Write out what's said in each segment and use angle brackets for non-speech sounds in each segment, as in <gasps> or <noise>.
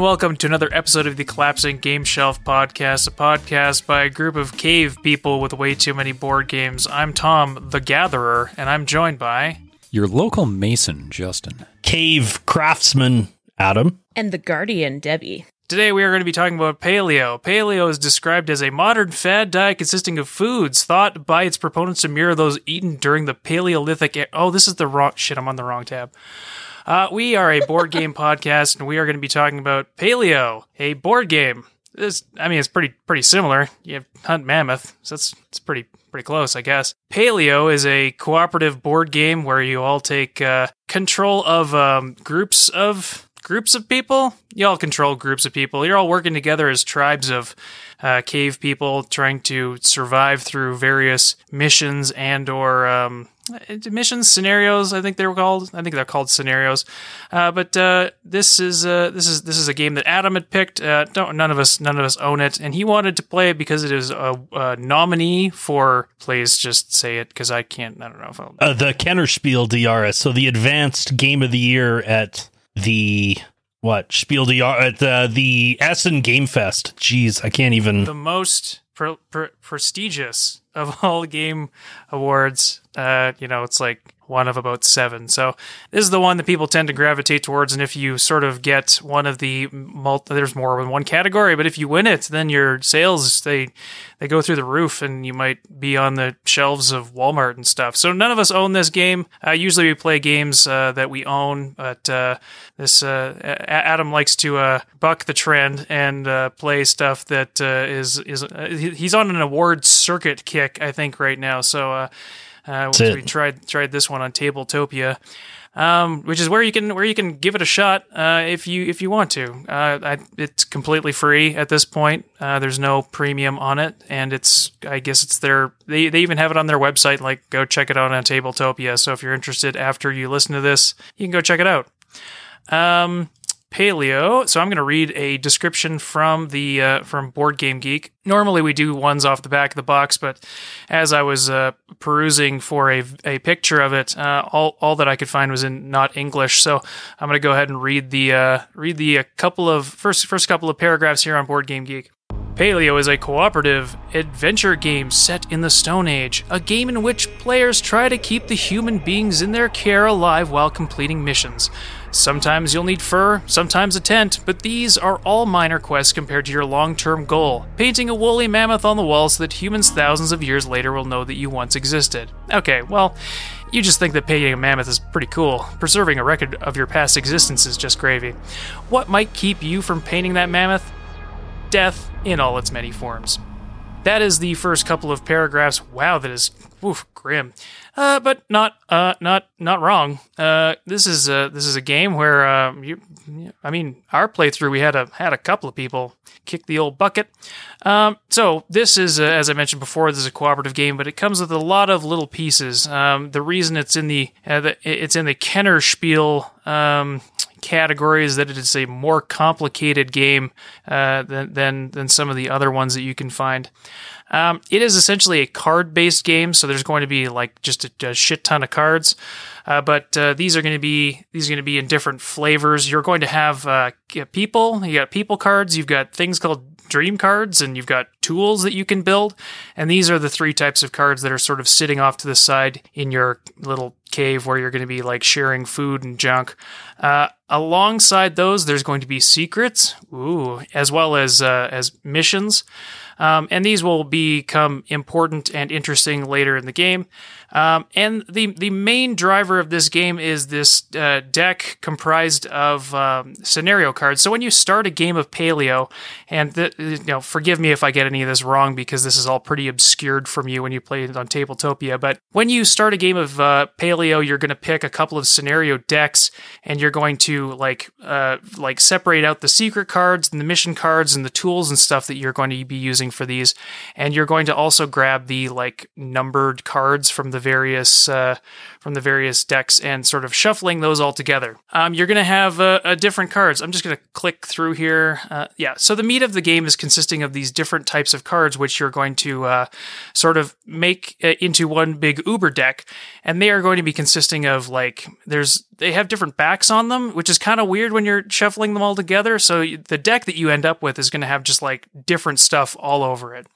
and welcome to another episode of the Collapsing Game Shelf Podcast, a podcast by a group of cave people with way too many board games. I'm Tom, the Gatherer, and I'm joined by. Your local mason, Justin. Cave craftsman, Adam. And the Guardian, Debbie. Today we are going to be talking about paleo. Paleo is described as a modern fad diet consisting of foods thought by its proponents to mirror those eaten during the Paleolithic. e- Oh, this is the wrong shit. I'm on the wrong tab. Uh, we are a board game podcast, and we are going to be talking about Paleo, a board game. This, I mean, it's pretty pretty similar. You have Hunt Mammoth, so it's it's pretty pretty close, I guess. Paleo is a cooperative board game where you all take uh, control of um, groups of groups of people. You all control groups of people. You're all working together as tribes of uh, cave people, trying to survive through various missions and or um, missions scenarios. I think they were called. I think they're called scenarios. Uh, but uh, this is uh, this is this is a game that Adam had picked. Uh, don't none of us none of us own it, and he wanted to play it because it is a, a nominee for. Please just say it because I can't. I don't know if I'll. Uh, the Kennerspiel des Jahres, so the advanced game of the year at the what Spiel DR at uh, the Essen Game Fest. Jeez, I can't even. the most pre- pre- prestigious of <laughs> all game awards. Uh, you know, it's like one of about seven. So this is the one that people tend to gravitate towards. And if you sort of get one of the multi, there's more than one category, but if you win it, then your sales they they go through the roof, and you might be on the shelves of Walmart and stuff. So none of us own this game. Uh, usually we play games uh, that we own, but uh, this uh, Adam likes to uh, buck the trend and uh, play stuff that is is he's on an award circuit kick, I think, right now. So. Uh, we tried tried this one on Tabletopia, um, which is where you can where you can give it a shot uh, if you if you want to. Uh, I, it's completely free at this point. Uh, there's no premium on it, and it's I guess it's their they they even have it on their website. Like go check it out on Tabletopia. So if you're interested after you listen to this, you can go check it out. Um, paleo. So I'm going to read a description from the uh, from Board Game Geek. Normally we do ones off the back of the box, but as I was uh, perusing for a, a picture of it, uh, all all that I could find was in not English. So I'm going to go ahead and read the uh, read the uh, couple of first first couple of paragraphs here on Board Game Geek. Paleo is a cooperative adventure game set in the Stone Age, a game in which players try to keep the human beings in their care alive while completing missions. Sometimes you'll need fur, sometimes a tent, but these are all minor quests compared to your long term goal painting a woolly mammoth on the wall so that humans thousands of years later will know that you once existed. Okay, well, you just think that painting a mammoth is pretty cool. Preserving a record of your past existence is just gravy. What might keep you from painting that mammoth? death in all its many forms. That is the first couple of paragraphs. Wow, that is oof, grim, uh, but not uh, not not wrong. Uh, this is a, this is a game where uh, you, I mean, our playthrough we had a had a couple of people kick the old bucket. Um, so this is, uh, as I mentioned before, this is a cooperative game, but it comes with a lot of little pieces. Um, the reason it's in the, uh, the it's in the Kenner Spiel um, category is that it is a more complicated game uh, than, than than some of the other ones that you can find. Um, it is essentially a card-based game, so there's going to be like just a, a shit ton of cards. Uh, but uh, these are going to be these are going to be in different flavors. You're going to have uh, people. You got people cards. You've got things called dream cards, and you've got tools that you can build. And these are the three types of cards that are sort of sitting off to the side in your little cave where you're going to be like sharing food and junk. Uh, alongside those, there's going to be secrets, ooh, as well as uh, as missions. Um, and these will become important and interesting later in the game. Um, and the the main driver of this game is this uh, deck comprised of um, scenario cards. So when you start a game of Paleo, and the, you know, forgive me if I get any of this wrong because this is all pretty obscured from you when you play it on Tabletopia. But when you start a game of uh, Paleo, you're going to pick a couple of scenario decks, and you're going to like uh, like separate out the secret cards and the mission cards and the tools and stuff that you're going to be using for these, and you're going to also grab the like numbered cards from the various uh, from the various decks and sort of shuffling those all together. Um, you're going to have uh, uh, different cards. I'm just going to click through here. Uh, yeah, so the meat of the game is consisting of these different types of cards, which you're going to uh, sort of make uh, into one big Uber deck, and they are going to be consisting of like there's they have different backs on them, which is kind of weird when you're shuffling them all together. So the deck that you end up with is going to have just like different stuff all over it.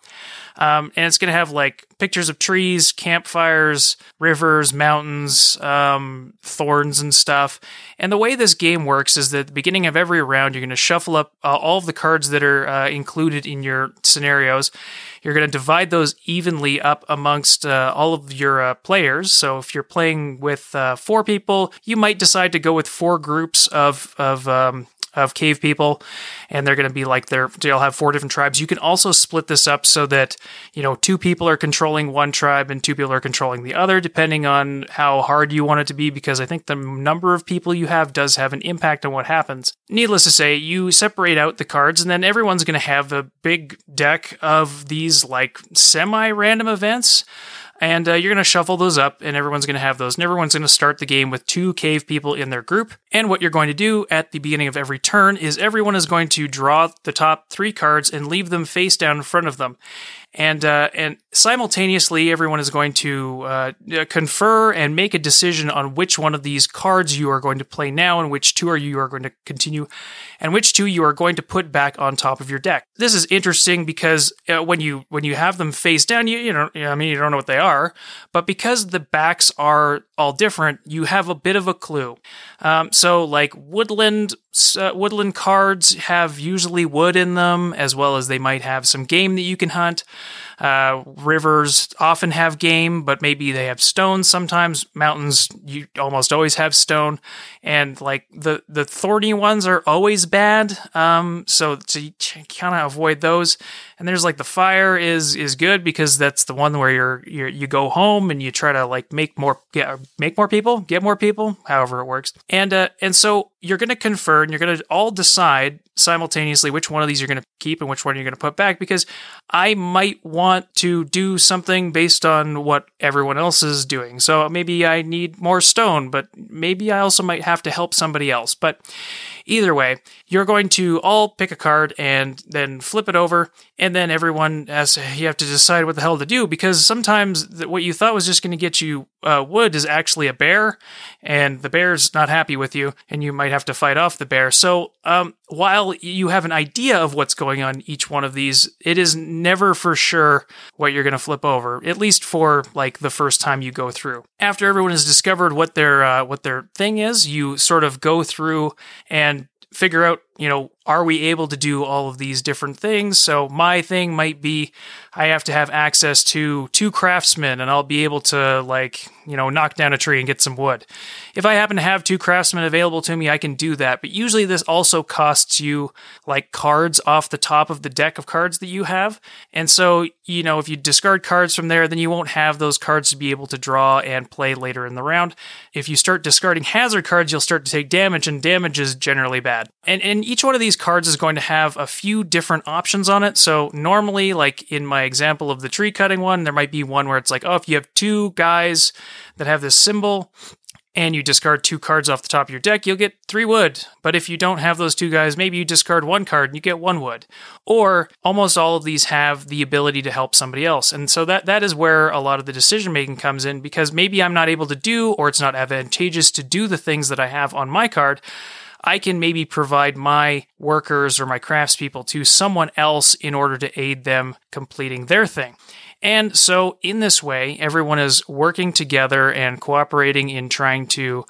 Um, and it's going to have like pictures of trees, campfires, rivers, mountains, um, thorns, and stuff. And the way this game works is that at the beginning of every round, you're going to shuffle up uh, all of the cards that are uh, included in your scenarios. You're going to divide those evenly up amongst uh, all of your uh, players. So if you're playing with uh, four people, you might decide to go with four groups of of um, of cave people, and they're going to be like they're they'll have four different tribes. You can also split this up so that you know two people are controlling one tribe and two people are controlling the other, depending on how hard you want it to be. Because I think the number of people you have does have an impact on what happens. Needless to say, you separate out the cards, and then everyone's going to have a big deck of these like semi-random events. And uh, you're going to shuffle those up, and everyone's going to have those. And everyone's going to start the game with two cave people in their group. And what you're going to do at the beginning of every turn is everyone is going to draw the top three cards and leave them face down in front of them and uh, and simultaneously everyone is going to uh, confer and make a decision on which one of these cards you are going to play now and which two are you are going to continue and which two you are going to put back on top of your deck. This is interesting because uh, when you when you have them face down you you know i mean you don't know what they are but because the backs are all different you have a bit of a clue. Um, so like woodland uh, woodland cards have usually wood in them as well as they might have some game that you can hunt uh, rivers often have game, but maybe they have stone sometimes. Mountains, you almost always have stone. And like the, the thorny ones are always bad. Um, so, to kind of avoid those. And there's like the fire is, is good because that's the one where you're, you're, you go home and you try to like make more, get, make more people, get more people, however it works. And, uh, and so you're going to confer and you're going to all decide simultaneously which one of these you're going to keep and which one you're going to put back because I might want to do something based on what everyone else is doing. So maybe I need more stone, but maybe I also might have to help somebody else. But either way, you're going to all pick a card and then flip it over, and then everyone has you have to decide what the hell to do because sometimes what you thought was just going to get you uh, wood is actually a bear, and the bear's not happy with you, and you might have to fight off the bear. So um, while you have an idea of what's going on each one of these, it is never for sure what you're going to flip over, at least for like the first time you go through. After everyone has discovered what their uh, what their thing is, you sort of go through and figure out, you know, are we able to do all of these different things? So my thing might be I have to have access to two craftsmen and I'll be able to like, you know, knock down a tree and get some wood. If I happen to have two craftsmen available to me, I can do that. But usually this also costs you like cards off the top of the deck of cards that you have. And so, you know, if you discard cards from there, then you won't have those cards to be able to draw and play later in the round. If you start discarding hazard cards, you'll start to take damage and damage is generally bad. And and each one of these cards is going to have a few different options on it. So normally, like in my example of the tree cutting one, there might be one where it's like, oh, if you have two guys that have this symbol and you discard two cards off the top of your deck, you'll get three wood. But if you don't have those two guys, maybe you discard one card and you get one wood. Or almost all of these have the ability to help somebody else. And so that that is where a lot of the decision making comes in because maybe I'm not able to do or it's not advantageous to do the things that I have on my card. I can maybe provide my workers or my craftspeople to someone else in order to aid them completing their thing. And so, in this way, everyone is working together and cooperating in trying to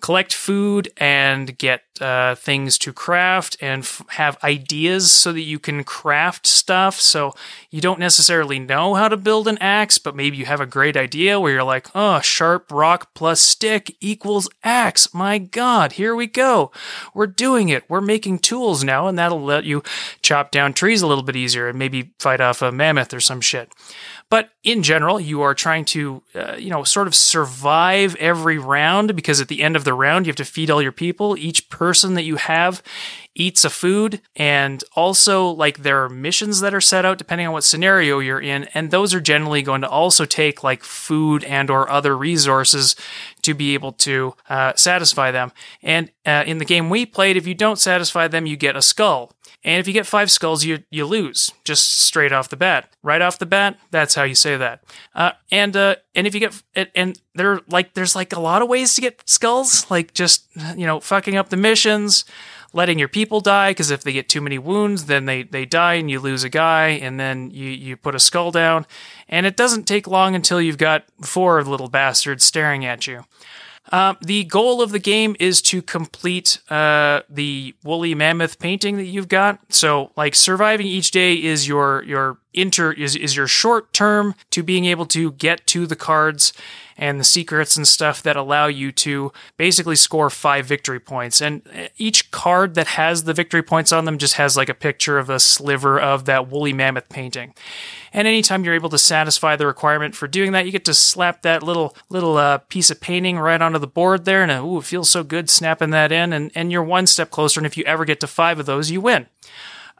collect food and get uh, things to craft and f- have ideas so that you can craft stuff. So you don't necessarily know how to build an axe, but maybe you have a great idea where you're like, oh, sharp rock plus stick equals axe. My God, here we go. We're doing it. We're making tools now, and that'll let you chop down trees a little bit easier and maybe fight off a mammoth or some shit. But in general, you are trying to, uh, you know, sort of survive every round because at the end of the round, you have to feed all your people. Each person that you have eats a food, and also like there are missions that are set out depending on what scenario you're in, and those are generally going to also take like food and or other resources to be able to uh, satisfy them. And uh, in the game we played, if you don't satisfy them, you get a skull. And if you get five skulls, you you lose just straight off the bat. Right off the bat, that's how you say that. Uh, and uh, and if you get and, there like there's like a lot of ways to get skulls, like just you know fucking up the missions, letting your people die because if they get too many wounds, then they they die and you lose a guy, and then you you put a skull down, and it doesn't take long until you've got four little bastards staring at you. Uh, the goal of the game is to complete uh, the woolly mammoth painting that you've got. So, like surviving each day is your your inter is is your short term to being able to get to the cards and the secrets and stuff that allow you to basically score five victory points. And uh, each card that has the victory points on them just has like a picture of a sliver of that woolly mammoth painting. And anytime you're able to satisfy the requirement for doing that, you get to slap that little little uh, piece of painting right onto the board there, and uh, ooh, it feels so good snapping that in. And and you're one step closer. And if you ever get to five of those, you win.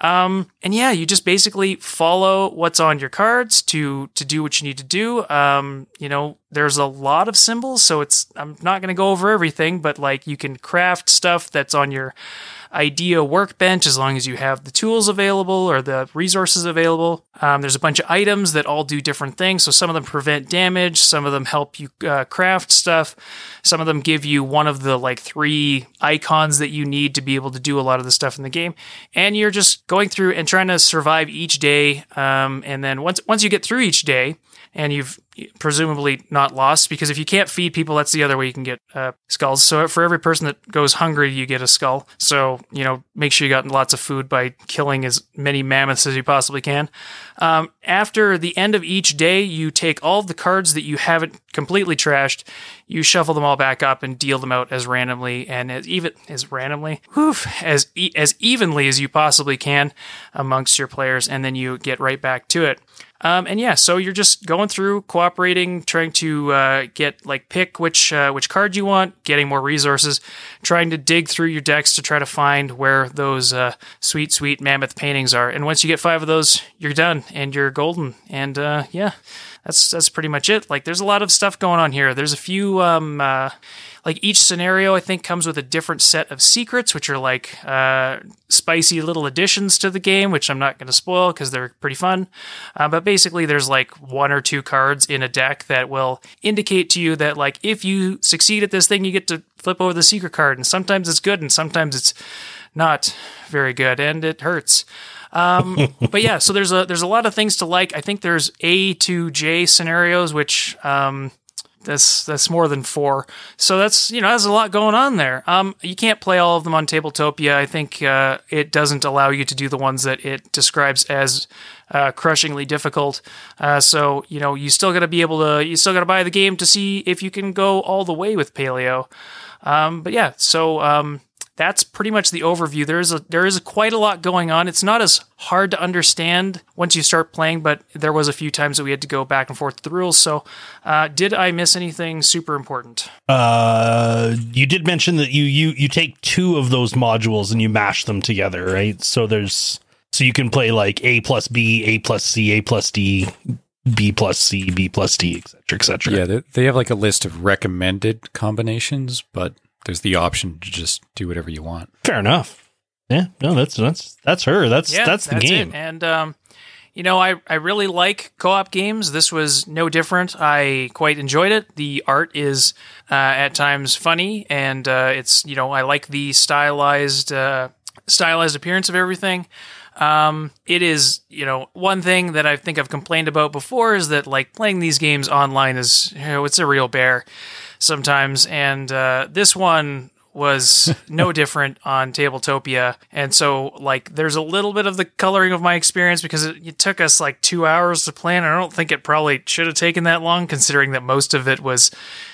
Um, and yeah, you just basically follow what's on your cards to to do what you need to do. Um, you know, there's a lot of symbols, so it's I'm not going to go over everything, but like you can craft stuff that's on your idea workbench as long as you have the tools available or the resources available. Um, there's a bunch of items that all do different things. So some of them prevent damage, some of them help you uh, craft stuff, some of them give you one of the like three icons that you need to be able to do a lot of the stuff in the game. And you're just going through and trying to survive each day. Um, and then once once you get through each day, and you've presumably not lost because if you can't feed people, that's the other way you can get uh, skulls. So for every person that goes hungry, you get a skull. So you know, make sure you got lots of food by killing as many mammoths as you possibly can. Um, after the end of each day, you take all the cards that you haven't completely trashed, you shuffle them all back up and deal them out as randomly and as even as randomly, as e- as evenly as you possibly can amongst your players, and then you get right back to it. Um, and yeah, so you're just going through, cooperating, trying to uh, get like pick which uh, which card you want, getting more resources, trying to dig through your decks to try to find where those uh, sweet, sweet mammoth paintings are. And once you get five of those, you're done and you're golden. And uh, yeah, that's that's pretty much it. Like, there's a lot of stuff going on here. There's a few um, uh, like each scenario I think comes with a different set of secrets, which are like uh, spicy little additions to the game, which I'm not going to spoil because they're pretty fun. Uh, but basically, there's like one or two cards in a deck that will indicate to you that like if you succeed at this thing, you get to flip over the secret card, and sometimes it's good, and sometimes it's not very good, and it hurts. Um, <laughs> but yeah, so there's a there's a lot of things to like. I think there's A to J scenarios, which um, that's that's more than four. So that's you know there's a lot going on there. Um, you can't play all of them on Tabletopia. I think uh, it doesn't allow you to do the ones that it describes as uh, crushingly difficult. Uh, so you know you still got to be able to you still got to buy the game to see if you can go all the way with Paleo. Um, but yeah, so um, that's pretty much the overview. There is a there is quite a lot going on. It's not as hard to understand once you start playing, but there was a few times that we had to go back and forth to the rules. So, uh, did I miss anything super important? Uh, you did mention that you you you take two of those modules and you mash them together, right? So there's so you can play like A plus B, A plus C, A plus D, B plus C, B plus D, etc., etc. Yeah, they, they have like a list of recommended combinations, but there's the option to just do whatever you want. Fair enough. Yeah, no, that's that's that's her. That's Yeah, that's the game. It. And um, you know, I I really like co-op games. This was no different. I quite enjoyed it. The art is uh, at times funny, and uh, it's you know I like the stylized uh, stylized appearance of everything. Um, it is, you know, one thing that I think I've complained about before is that like playing these games online is, you know, it's a real bear sometimes. And uh, this one was <laughs> no different on Tabletopia. And so, like, there's a little bit of the coloring of my experience because it, it took us like two hours to plan. I don't think it probably should have taken that long, considering that most of it was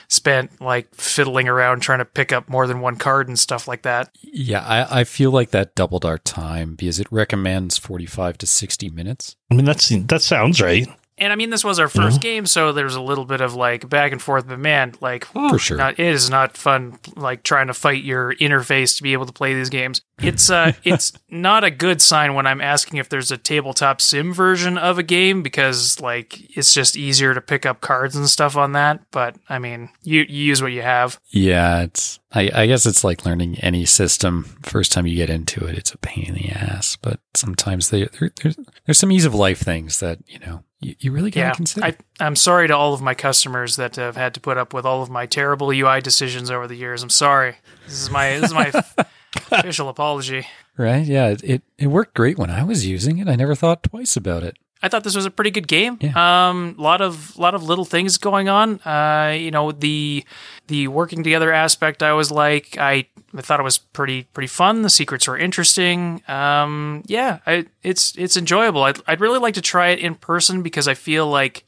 spent like fiddling around trying to pick up more than one card and stuff like that. Yeah, I, I feel like that doubled our time because it recommends 45 to 60 minutes. I mean, that's that sounds right. And I mean, this was our 1st game, so there's a little bit of like back and forth. But man, like For sure. not, it is not fun. Like trying to fight your interface to be able to play these games. It's uh, <laughs> it's not a good sign when I'm asking if there's a tabletop sim version of a game because like it's just easier to pick up cards and stuff on that. But I mean, you, you use what you have. Yeah, it's. I, I guess it's like learning any system. First time you get into it, it's a pain in the ass. But sometimes they, there, there's there's some ease of life things that you know you, you really gotta Yeah, consider. I, I'm sorry to all of my customers that have had to put up with all of my terrible UI decisions over the years. I'm sorry. This is my this is my <laughs> official apology. right? Yeah, it it worked great when I was using it. I never thought twice about it. I thought this was a pretty good game. Yeah. Um, lot of lot of little things going on. Uh, you know, the the working together aspect I was like. I, I thought it was pretty pretty fun. The secrets were interesting. Um, yeah, I, it's it's enjoyable. I'd, I'd really like to try it in person because I feel like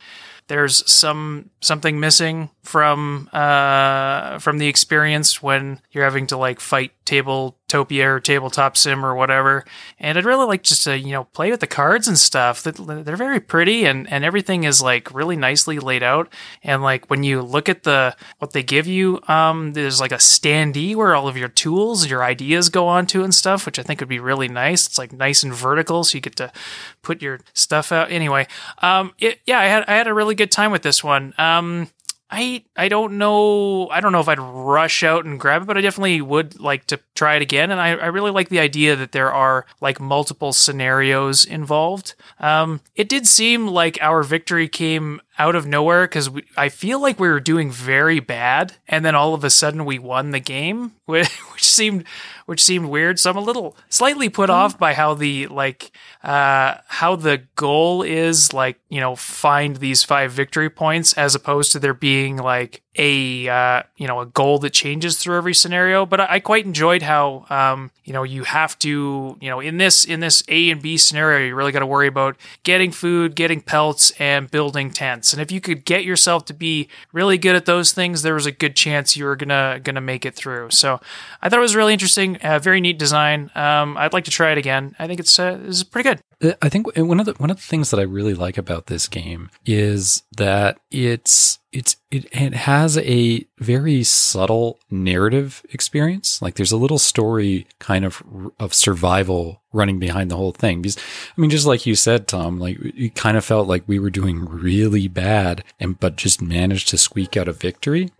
there's some something missing from uh from the experience when you're having to like fight tabletopia or tabletop sim or whatever. And i'd really like just to you know play with the cards and stuff. They're very pretty and and everything is like really nicely laid out. And like when you look at the what they give you um there's like a standee where all of your tools your ideas go onto and stuff which i think would be really nice. It's like nice and vertical so you get to put your stuff out. Anyway um it, yeah i had i had a really good time with this one. Um I I don't know I don't know if I'd rush out and grab it, but I definitely would like to try it again. And I, I really like the idea that there are like multiple scenarios involved. Um, it did seem like our victory came out of nowhere because I feel like we were doing very bad, and then all of a sudden we won the game, which, <laughs> which seemed which seemed weird. So I'm a little slightly put off by how the like uh, how the goal is like you know find these five victory points as opposed to there being like a uh, you know a goal that changes through every scenario. But I, I quite enjoyed how um, you know you have to you know in this in this A and B scenario you really got to worry about getting food, getting pelts, and building tents. And if you could get yourself to be really good at those things, there was a good chance you were gonna gonna make it through. So I thought it was really interesting, uh, very neat design. Um, I'd like to try it again. I think it's uh, it's pretty good. Uh, I think one of the one of the things that I really like about this game is that it's it's it, it has a very subtle narrative experience. Like there's a little story kind of of survival running behind the whole thing. Because I mean, just like you said, Tom, like it kind of felt like we were doing really bad and but just managed to squeak out a victory.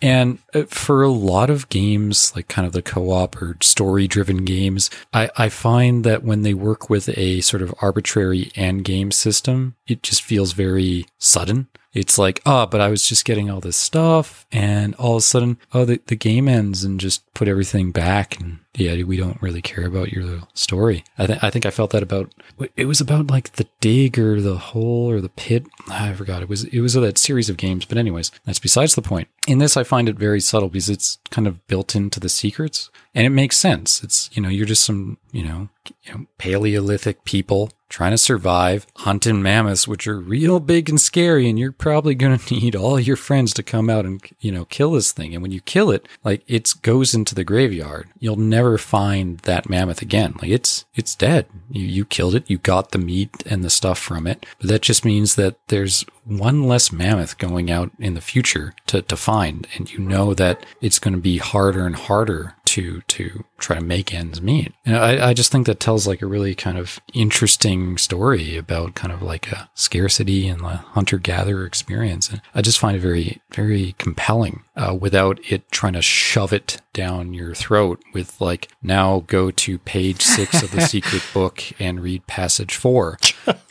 And uh, for a lot of games, like kind of the co-op or story-driven games, I, I find that when they work with a sort of arbitrary end game system, it just feels very sudden. It's like, oh, but I was just getting all this stuff, and all of a sudden, oh, the, the game ends and just put everything back, and yeah, we don't really care about your little story. I, th- I think I felt that about it was about like the dig or the hole or the pit. Ah, I forgot it was it was that series of games, but anyways, that's besides the point. In this, I find it very subtle because it's kind of built into the secrets, and it makes sense. It's you know you're just some you know, you know Paleolithic people trying to survive hunting mammoths, which are real big and scary, and you're probably going <laughs> to need all your friends to come out and you know kill this thing. And when you kill it, like it goes into the graveyard. You'll never find that mammoth again. Like it's it's dead. You you killed it. You got the meat and the stuff from it. But that just means that there's one less mammoth going out in the future to, to find. And you know that it's going to be harder and harder to, to try to make ends meet. And I, I just think that tells like a really kind of interesting story about kind of like a scarcity and the hunter gatherer experience. And I just find it very, very compelling uh, without it trying to shove it down your throat with like, now go to page six of the <laughs> secret book and read passage four.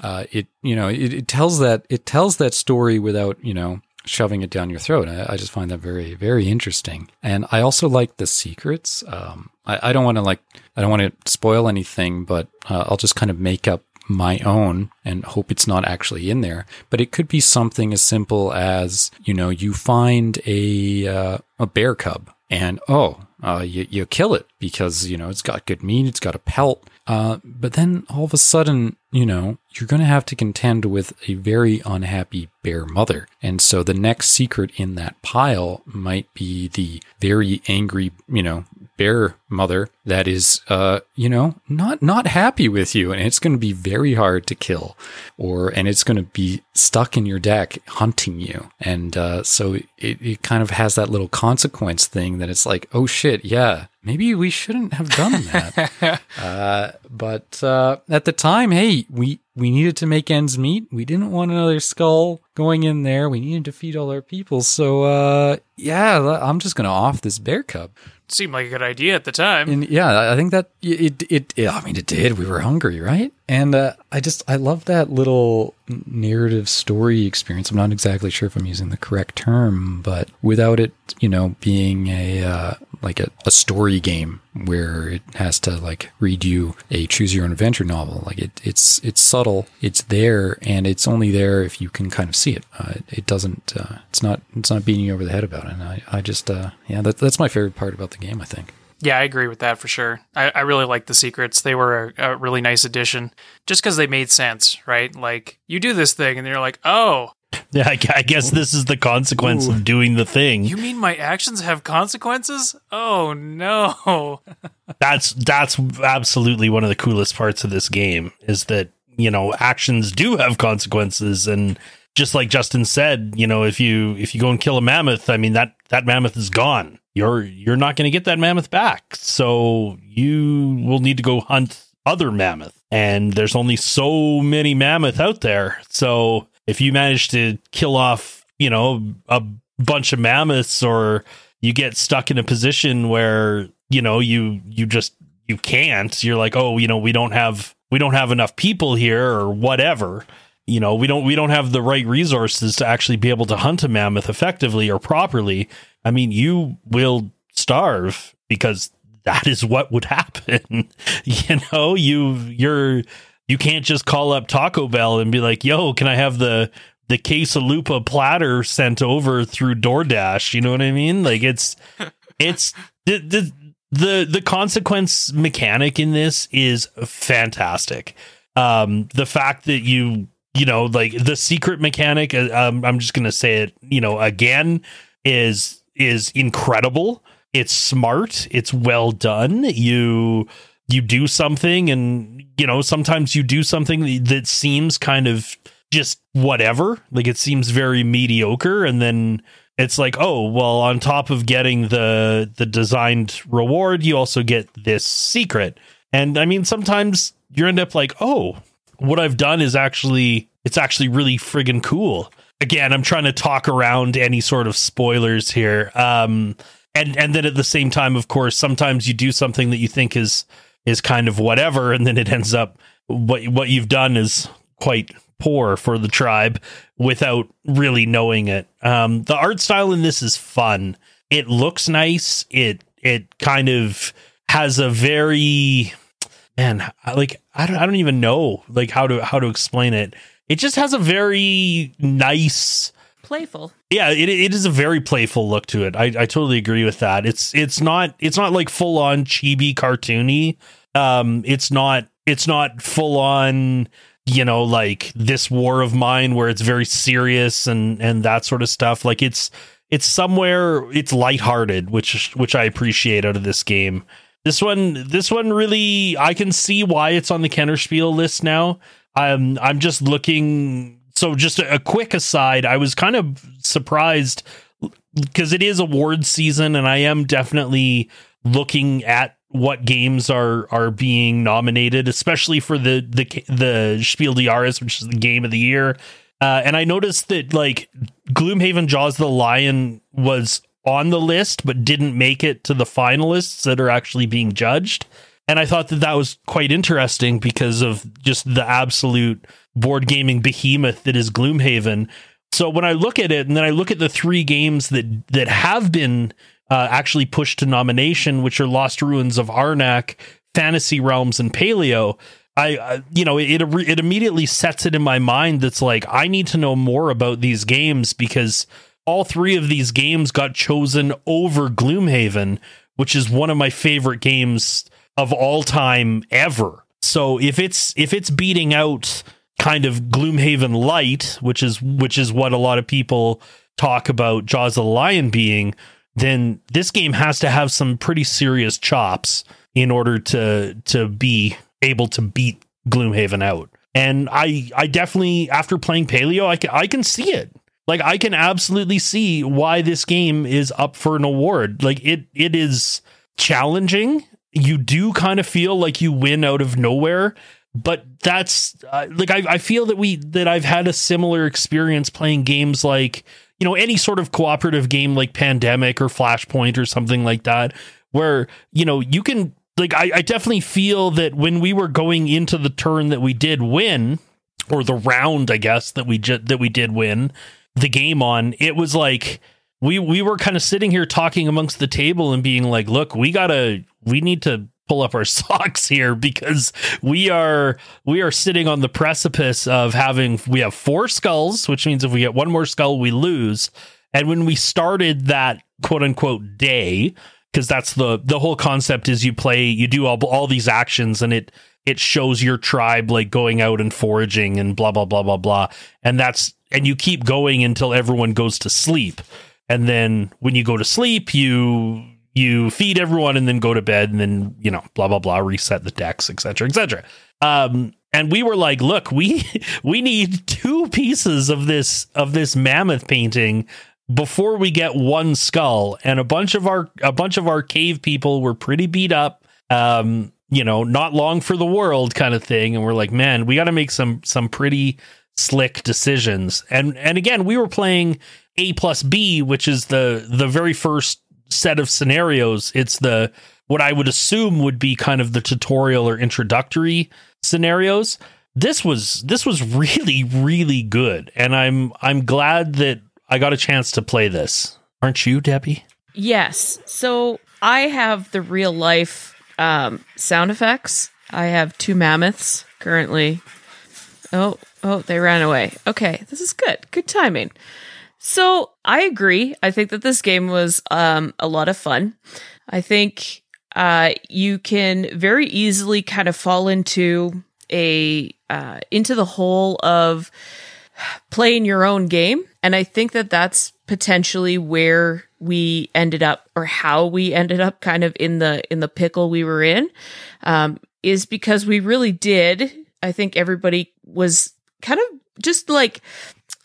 Uh, it, you know, it, it tells that, it tells that story without, you know, shoving it down your throat. I, I, just find that very, very interesting. And I also like the secrets. Um, I, I, don't want to like, I don't want to spoil anything, but uh, I'll just kind of make up my own and hope it's not actually in there. But it could be something as simple as, you know, you find a, uh, a bear cub and, oh, uh, you, you kill it because, you know, it's got good meat, it's got a pelt. Uh, but then all of a sudden, you know, you're going to have to contend with a very unhappy bear mother. And so the next secret in that pile might be the very angry, you know, bear mother that is, uh, you know, not not happy with you, and it's going to be very hard to kill, or and it's going to be stuck in your deck hunting you, and uh, so it, it kind of has that little consequence thing that it's like, oh shit, yeah, maybe we shouldn't have done that. <laughs> uh, but uh, at the time, hey, we we needed to make ends meet. We didn't want another skull going in there. We needed to feed all our people. So uh, yeah, I'm just gonna off this bear cub. Seemed like a good idea at the time. And yeah, I think that it, it, it I mean, it did. We were hungry, right? And uh, I just, I love that little narrative story experience. I'm not exactly sure if I'm using the correct term, but without it, you know, being a, uh, like a, a story game where it has to like read you a choose your own adventure novel. Like it, it's, it's subtle. It's there and it's only there if you can kind of see it. Uh, it doesn't, uh, it's not, it's not beating you over the head about it. And I, I just, uh, yeah, that, that's my favorite part about the game, I think. Yeah, I agree with that for sure. I, I really like the secrets. They were a, a really nice addition just because they made sense, right? Like, you do this thing and you're like, oh. <laughs> Yeah, I, I guess this is the consequence Ooh. of doing the thing. You mean my actions have consequences? Oh no. <laughs> that's that's absolutely one of the coolest parts of this game is that, you know, actions do have consequences and just like Justin said, you know, if you if you go and kill a mammoth, I mean that that mammoth is gone you're you're not going to get that mammoth back. So you will need to go hunt other mammoth. And there's only so many mammoth out there. So if you manage to kill off, you know, a bunch of mammoths or you get stuck in a position where, you know, you you just you can't, you're like, "Oh, you know, we don't have we don't have enough people here or whatever." you know we don't we don't have the right resources to actually be able to hunt a mammoth effectively or properly i mean you will starve because that is what would happen <laughs> you know you you're you can't just call up taco bell and be like yo can i have the the quesalupa platter sent over through DoorDash. You know what I mean? Like it's <laughs> it's the the the the consequence mechanic in this is fantastic. Um, the fact that you you know, like the secret mechanic. Uh, um, I'm just gonna say it. You know, again, is is incredible. It's smart. It's well done. You you do something, and you know sometimes you do something that seems kind of just whatever. Like it seems very mediocre, and then it's like, oh well, on top of getting the the designed reward, you also get this secret. And I mean, sometimes you end up like, oh, what I've done is actually it's actually really friggin' cool. Again, I'm trying to talk around any sort of spoilers here. Um, and and then at the same time, of course, sometimes you do something that you think is is kind of whatever, and then it ends up what what you've done is quite poor for the tribe without really knowing it. Um, the art style in this is fun. It looks nice. It it kind of has a very man like I don't I don't even know like how to how to explain it. It just has a very nice playful. Yeah, it it is a very playful look to it. I, I totally agree with that. It's it's not it's not like full on chibi cartoony. Um it's not it's not full on you know like this war of mine where it's very serious and and that sort of stuff. Like it's it's somewhere it's lighthearted, which which I appreciate out of this game. This one, this one really, I can see why it's on the Kennerspiel list now. I'm, I'm just looking. So, just a, a quick aside, I was kind of surprised because it is award season, and I am definitely looking at what games are are being nominated, especially for the the the Spiel des Jahres, which is the game of the year. Uh, and I noticed that like Gloomhaven Jaws the Lion was on the list but didn't make it to the finalists that are actually being judged. And I thought that that was quite interesting because of just the absolute board gaming behemoth that is Gloomhaven. So when I look at it and then I look at the three games that that have been uh, actually pushed to nomination, which are Lost Ruins of Arnak, Fantasy Realms, and Paleo, I, uh, you know, it it immediately sets it in my mind that's like I need to know more about these games because all three of these games got chosen over Gloomhaven, which is one of my favorite games of all time ever. So if it's if it's beating out kind of Gloomhaven Light, which is which is what a lot of people talk about Jaws the Lion being, then this game has to have some pretty serious chops in order to to be able to beat Gloomhaven out. And I I definitely after playing Paleo, I can I can see it. Like I can absolutely see why this game is up for an award. Like it it is challenging. You do kind of feel like you win out of nowhere, but that's uh, like I, I feel that we that I've had a similar experience playing games like you know any sort of cooperative game like Pandemic or Flashpoint or something like that, where you know you can like I, I definitely feel that when we were going into the turn that we did win or the round I guess that we ju- that we did win the game on, it was like we we were kind of sitting here talking amongst the table and being like, look, we gotta we need to pull up our <laughs> socks here because we are we are sitting on the precipice of having we have four skulls, which means if we get one more skull, we lose. And when we started that quote unquote day, because that's the the whole concept is you play you do all all these actions and it it shows your tribe like going out and foraging and blah blah blah blah blah and that's and you keep going until everyone goes to sleep and then when you go to sleep you you feed everyone and then go to bed and then you know blah blah blah reset the decks etc etc um and we were like look we <laughs> we need two pieces of this of this mammoth painting before we get one skull. And a bunch of our a bunch of our cave people were pretty beat up um you know not long for the world kind of thing. And we're like man we got to make some some pretty slick decisions and and again we were playing a plus b which is the the very first set of scenarios it's the what i would assume would be kind of the tutorial or introductory scenarios this was this was <laughs> really really good and i'm i'm glad that I got a chance to play this. Aren't you, Debbie? Yes. So I have the real life um, sound effects. I have two mammoths currently. Oh, oh, they ran away. Okay, this is good. Good timing. So I agree. I think that this game was um, a lot of fun. I think uh, you can very easily kind of fall into a uh, into the hole of playing your own game. And I think that that's potentially where we ended up or how we ended up kind of in the in the pickle we were in um, is because we really did i think everybody was kind of just like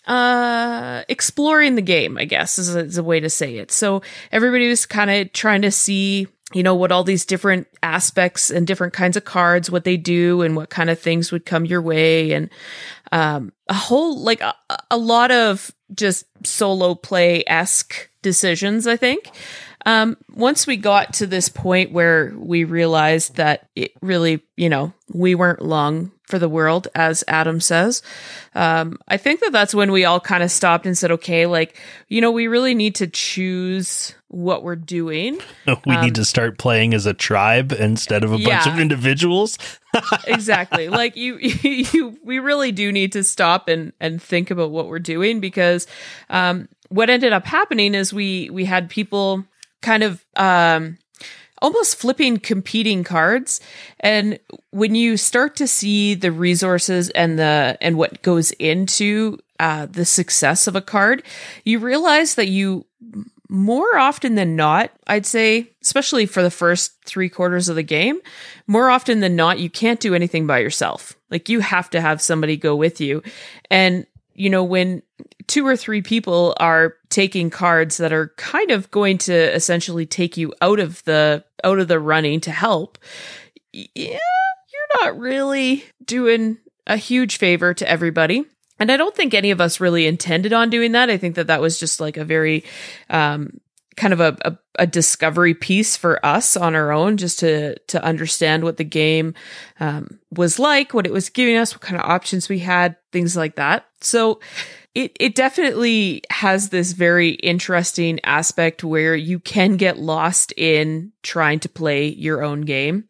uh exploring the game i guess is a, is a way to say it so everybody was kind of trying to see you know what all these different aspects and different kinds of cards what they do and what kind of things would come your way and um, a whole like a, a lot of just solo play esque decisions. I think. Um, once we got to this point where we realized that it really, you know, we weren't long for the world, as Adam says, um, I think that that's when we all kind of stopped and said, okay, like, you know, we really need to choose what we're doing. <laughs> We um, need to start playing as a tribe instead of a yeah. bunch of individuals. <laughs> exactly. Like you, you, <laughs> you, we really do need to stop and and think about what we're doing because um, what ended up happening is we we had people kind of um, almost flipping competing cards and when you start to see the resources and the and what goes into uh, the success of a card you realize that you more often than not, I'd say, especially for the first three quarters of the game, more often than not, you can't do anything by yourself. Like you have to have somebody go with you. And, you know, when two or three people are taking cards that are kind of going to essentially take you out of the out of the running to help, yeah, you're not really doing a huge favor to everybody. And I don't think any of us really intended on doing that. I think that that was just like a very, um, kind of a, a, a, discovery piece for us on our own, just to to understand what the game um, was like, what it was giving us, what kind of options we had, things like that. So it it definitely has this very interesting aspect where you can get lost in trying to play your own game,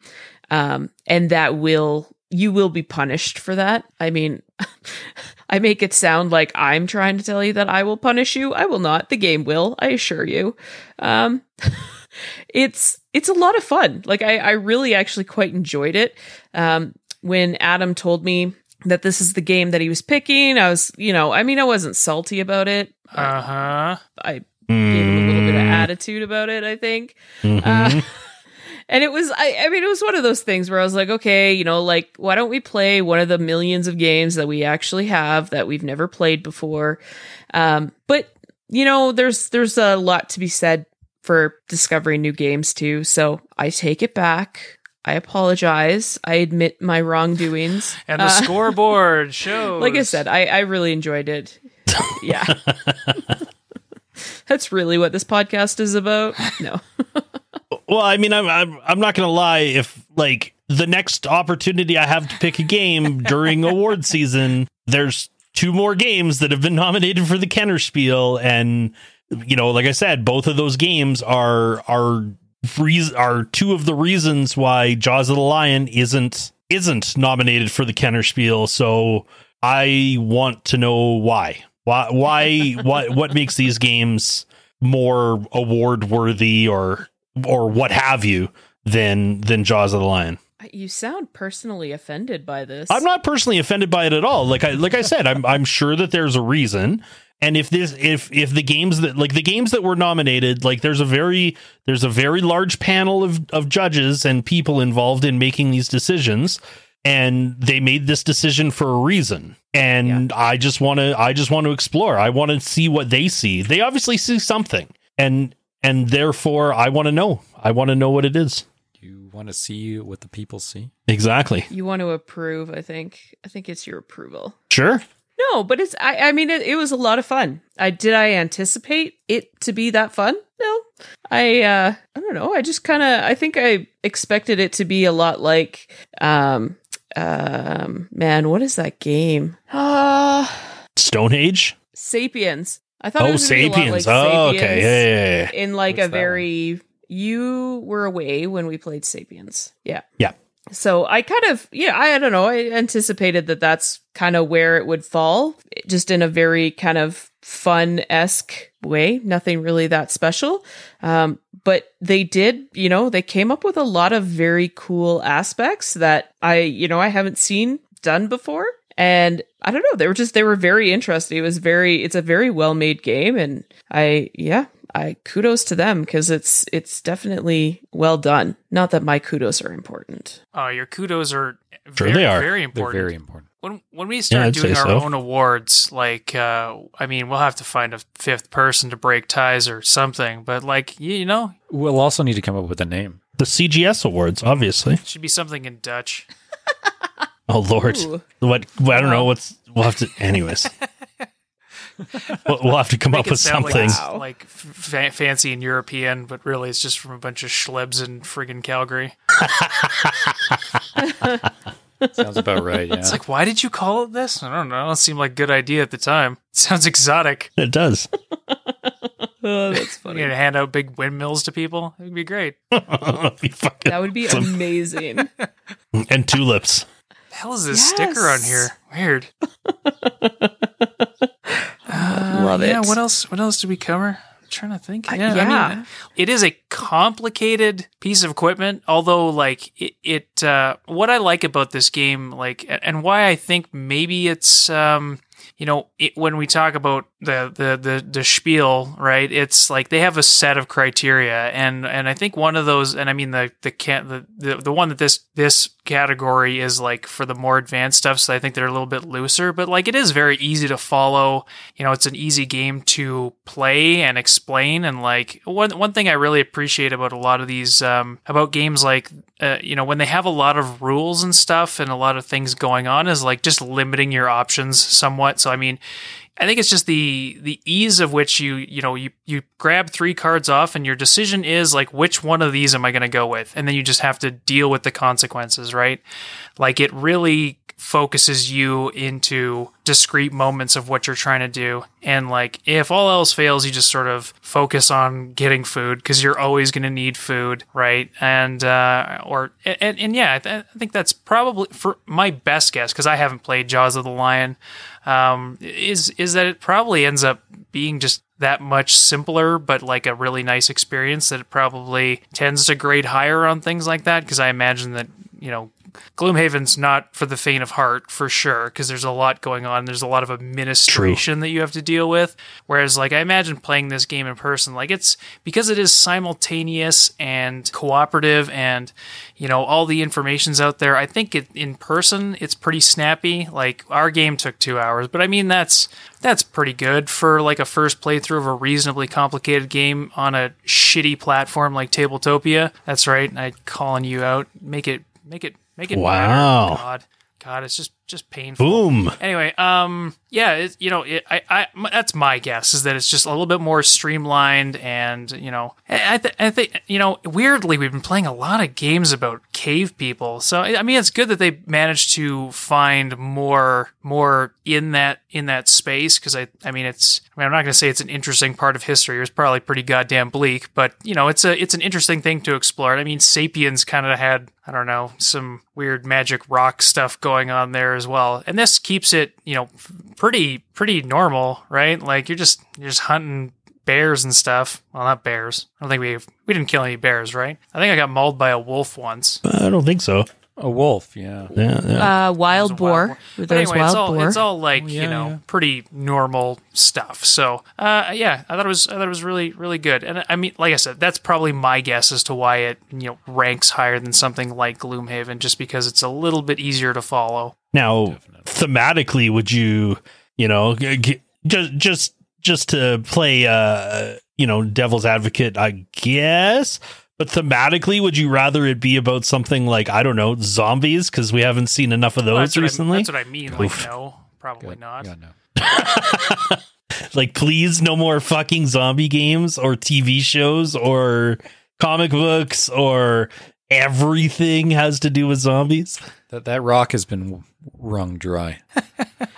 um, and that will you will be punished for that. I mean. <laughs> I make it sound like I'm trying to tell you that I will punish you. I will not. The game will, I assure you. Um, <laughs> it's it's a lot of fun. Like I, I really actually quite enjoyed it. Um, when Adam told me that this is the game that he was picking, I was, you know, I mean, I wasn't salty about it. Uh huh. I gave him a little bit of Mhm. attitude about it. I think. Mhm. Uh, <laughs> and it was, I, I mean, it was one of those things where I was like, okay, you know, like, why don't we play one of the millions of games that we actually have that we've never played before? Um, but you know, there's there's a lot to be said for discovering new games too. So I take it back. I apologize. I admit my wrongdoings. And the Uh, scoreboard <laughs> shows. like I said, I, I really enjoyed it. Yeah. <laughs> That's really what this podcast is about. No. <laughs> Well, I mean, I'm I'm, I'm not gonna lie. If like the next opportunity I have to pick a game during award season, there's two more games that have been nominated for the Kenner Spiel, and you know, like I said, both of those games are are are two of the reasons why Jaws of the Lion isn't isn't nominated for the Kenner Spiel. So I want to know why. Why why what what makes these games more award worthy or or what have you than than Jaws of the Lion. You sound personally offended by this. I'm not personally offended by it at all. Like I like I said, I'm I'm sure that there's a reason. And if this if if the games that like the games that were nominated, like there's a very there's a very large panel of of judges and people involved in making these decisions and they made this decision for a reason. And I just want to I just want to explore. I want to see what they see. They obviously see something. And and therefore I want to know. I want to know what it is. You want to see what the people see? Exactly. You want to approve, I think. I think it's your approval. Sure. No, but it's I, I mean it, it was a lot of fun. I did I anticipate it to be that fun? No. I uh I don't know. I just kind of I think I expected it to be a lot like um um man, what is that game? Uh <gasps> Stone Age. Sapiens. I thought it Oh, was gonna be a lot Sapiens. like oh, Sapiens okay. Yeah, yeah, yeah. in like What's a that one? very you were away when we played Sapiens. Yeah. Yeah. So I kind of, yeah, I, I don't know. I anticipated that that's kind of where it would fall, just in a very kind of fun esque way. Nothing really that special. Um, but they did, you know, they came up with a lot of very cool aspects that I, you know, I haven't seen done before. And I don't know, they were just, they were very interesting. It was very, it's a very well made game. And I, yeah, I kudos to them because it's, it's definitely well done. Not that my kudos are important. Oh, your kudos are Sure very, they are. very They're important. very important. when when we start I'd doing our so. own awards, like uh, I mean, we'll have to find a fifth person to break ties or something. But like you, you know, We'll also need to come up with a name. The CGS awards, obviously. it should be something in Dutch. Oh Lord, Ooh. what? well, I don't know. What's we'll have to. Anyways, <laughs> we'll, we'll have to come Make up it with sound something. like, Wow. like fa- fancy and European, but really it's just from a bunch of schlebs in friggin' Calgary. <laughs> Sounds about right. Yeah. It's like, why did you call it this? I don't know. It seemed like a good idea at the time. It <laughs> sounds exotic. It does. Oh, that's You funny. hand out big windmills to people. It'd be great. Be That would be amazing. and tulips. The hell is this sticker on here? Weird. <laughs> Uh, Love yeah, what else? What else did we cover? I'm trying to think. Uh, Yeah, I mean, it is a complicated piece of equipment. Although, like it, it uh, what I like about this game, like, and why I think maybe it's, um, you know, it, when we talk about the, the the the spiel, right? It's like they have a set of criteria, and and I think one of those, and I mean the the can the, the the one that this this category is like for the more advanced stuff. So I think they're a little bit looser, but like it is very easy to follow. You know, it's an easy game to play and explain. And like one one thing I really appreciate about a lot of these um, about games like uh, you know when they have a lot of rules and stuff and a lot of things going on is like just limiting your options somewhat. So I mean. I think it's just the the ease of which you you know you you grab three cards off and your decision is like which one of these am I going to go with? And then you just have to deal with the consequences right? Like it really focuses you into discrete moments of what you're trying to do. And like if all else fails you just sort of focus on getting food because you're always going to need food right? And uh or and, and yeah I, th- I think that's probably for my best guess because i haven't played jaws of the lion um is is that it probably ends up being just that much simpler but like a really nice experience that it probably tends to grade higher on things like that. Because i imagine that you know Gloomhaven's not for the faint of heart for sure because there's a lot going on. There's a lot of administration that you have to deal with. Whereas, like, I imagine playing this game in person, like, it's because it is simultaneous and cooperative and, you know, all the information's out there. I think it, in person, it's pretty snappy. Like, our game took two hours, but I mean, that's that's pretty good for like a first playthrough of a reasonably complicated game on a shitty platform like Tabletopia. That's right. I calling you out. Make it make it make it Wow. matter. God. God, it's just just painful. Boom. Anyway, um, yeah, it, you know, it, I, I, m- that's my guess is that it's just a little bit more streamlined, and you know, I, I, th- I think, you know, weirdly, we've been playing a lot of games about cave people, so I I mean, it's good that they managed to find more, more in that in that space because I, I mean, it's, I mean, I'm not going to say it's an interesting part of history. It's probably pretty goddamn bleak, but you know, it's a, it's an interesting thing to explore. I mean, Sapiens kind of had, I don't know, some weird magic rock stuff going on there as well. And this keeps it, you know, pretty pretty normal, right? Like you're just you're just hunting bears and stuff. Well, not bears. I don't think we we didn't kill any bears, right? I think I got mauled by a wolf once. I don't think so. A wolf, yeah. Yeah, yeah. Uh, wild It was a boar. wild boar. There's But anyway, wild it's all boar. it's all like Oh, you know yeah. pretty normal stuff. So uh, yeah, I thought it was I thought it was really really good. And I mean, like I said, that's probably my guess as to why it you know ranks higher than something like Gloomhaven, just because it's a little bit easier to follow. Now, thematically, would you, you know, g- g- just just just to play, uh, you know, devil's advocate, I guess. But thematically, would you rather it be about something like I don't know, zombies? Because we haven't seen enough of Well, those that's, what I, recently. that's what I mean. Like no, probably Good. not. Yeah, no. <laughs> like, please, no more fucking zombie games or TV shows or comic books or everything has to do with zombies. That that rock has been wrung dry.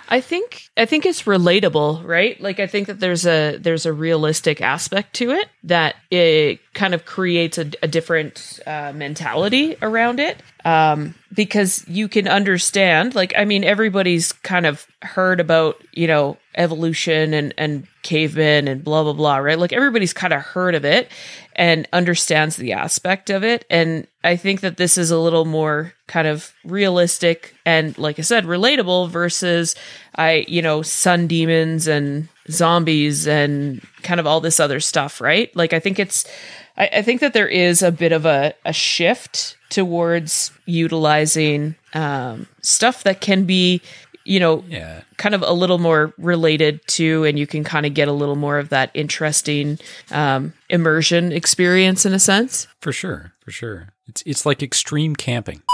I think I think it's relatable, right? Like I think that there's a there's a realistic aspect to it that it kind of creates a, a different uh, mentality around it um, because you can understand. Like I mean, everybody's kind of heard about you know evolution and and cavemen and blah blah blah, right? Like everybody's kind of heard of it and understands the aspect of it, and I think that this is a little more kind of realistic and like I said relatable versus I you know sun demons and zombies and kind of all this other stuff right like I think it's I, I think that there is a bit of a, a shift towards utilizing um, stuff that can be you know Yeah. kind of a little more related to and you can kind of get a little more of that interesting um, immersion experience in a sense For sure. For sure. It's it's like extreme camping. <laughs>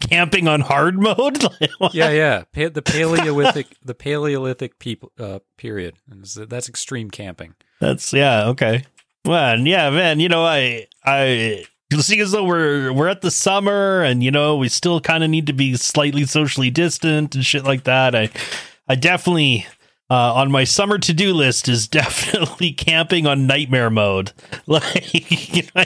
Camping on hard mode? <laughs> Yeah, yeah. Pa- the Paleolithic the Paleolithic people uh, period. That's extreme camping. That's yeah, okay. Well, yeah, man, you know, I I seeing as though we're we're at the summer and you know, we still kind of need to be slightly socially distant and shit like that. I I definitely uh, on my summer to-do list is <laughs> definitely camping on nightmare mode. <laughs> Like <laughs> you know,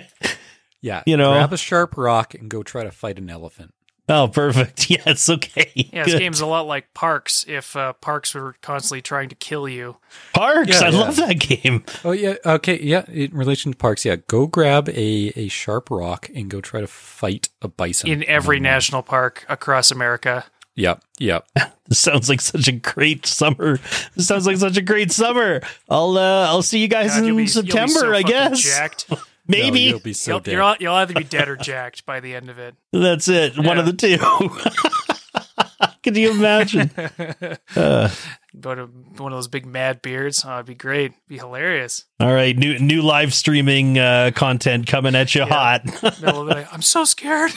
Yeah. You know- grab a sharp rock and go try to fight an elephant. Oh, perfect. <laughs> Yes, okay. Yeah, this Good. game's a lot like Parks. If uh, Parks were constantly trying to kill you, Parks. Yeah, I yeah. love that game. Oh yeah, okay, yeah. In relation to parks, yeah, go grab a, a sharp rock and go try to fight a bison in every Um, national park across America. Yep, yep. <laughs> This sounds like such a great summer. This sounds like such a great summer. I'll uh, I'll see you guys God, you'll in be- you'll be so September, I fucking guess. <laughs> Jacked. Maybe No, you'll be so you'll, dead. you're all- you'll either be dead or jacked by the end of it. <laughs> that's it. One of the two. <laughs> Could you imagine? <laughs> Uh, Go to one of those big mad beards. Oh, it'd be great. be hilarious. all right, new new live streaming uh, content coming at you hot. Middle of the night. I'm so scared.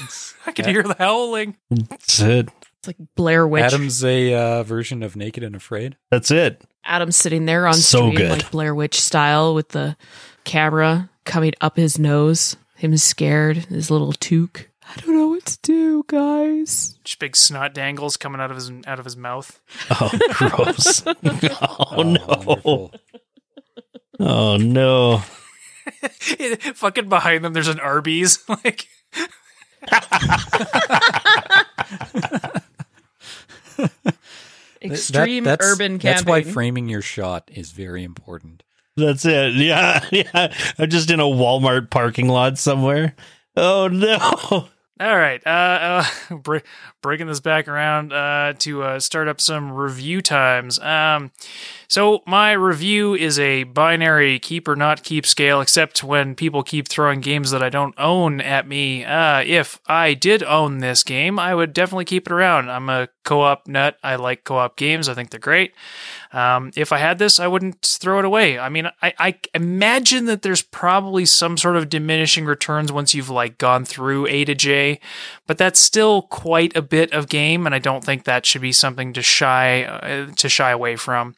I can hear the howling. That's it. it's like Blair Witch Adam's a uh, version of Naked and Afraid. That's it. Adam's sitting there on So stream, good. like Blair Witch style, with the camera coming up his nose. Him scared, his little toque. I don't know what to do, guys. Just big snot dangles coming out of his out of his mouth. Oh, <laughs> gross. <laughs> oh no. wonderful. Oh no. <laughs> Fucking behind them, there's an Arby's. Like Extreme That- that's- urban camping. That's why framing your shot is very important. That's it. Yeah, <laughs> yeah. I'm just in a Walmart parking lot somewhere. Oh no. <laughs> All right, uh, uh <laughs> br- breaking this back around uh, to uh, start up some review times. Um, so my review is a binary keep or not keep scale, except when people keep throwing games that I don't own at me. Uh, if I did own this game, I would definitely keep it around. I'm a co-op nut. I like co-op games. I think they're great. Um, if I had this, I wouldn't throw it away. I mean, I, I imagine that there's probably some sort of diminishing returns once you've like gone through A to J, but that's still quite a bit of game, and I don't think that should be something to shy uh, to shy away from.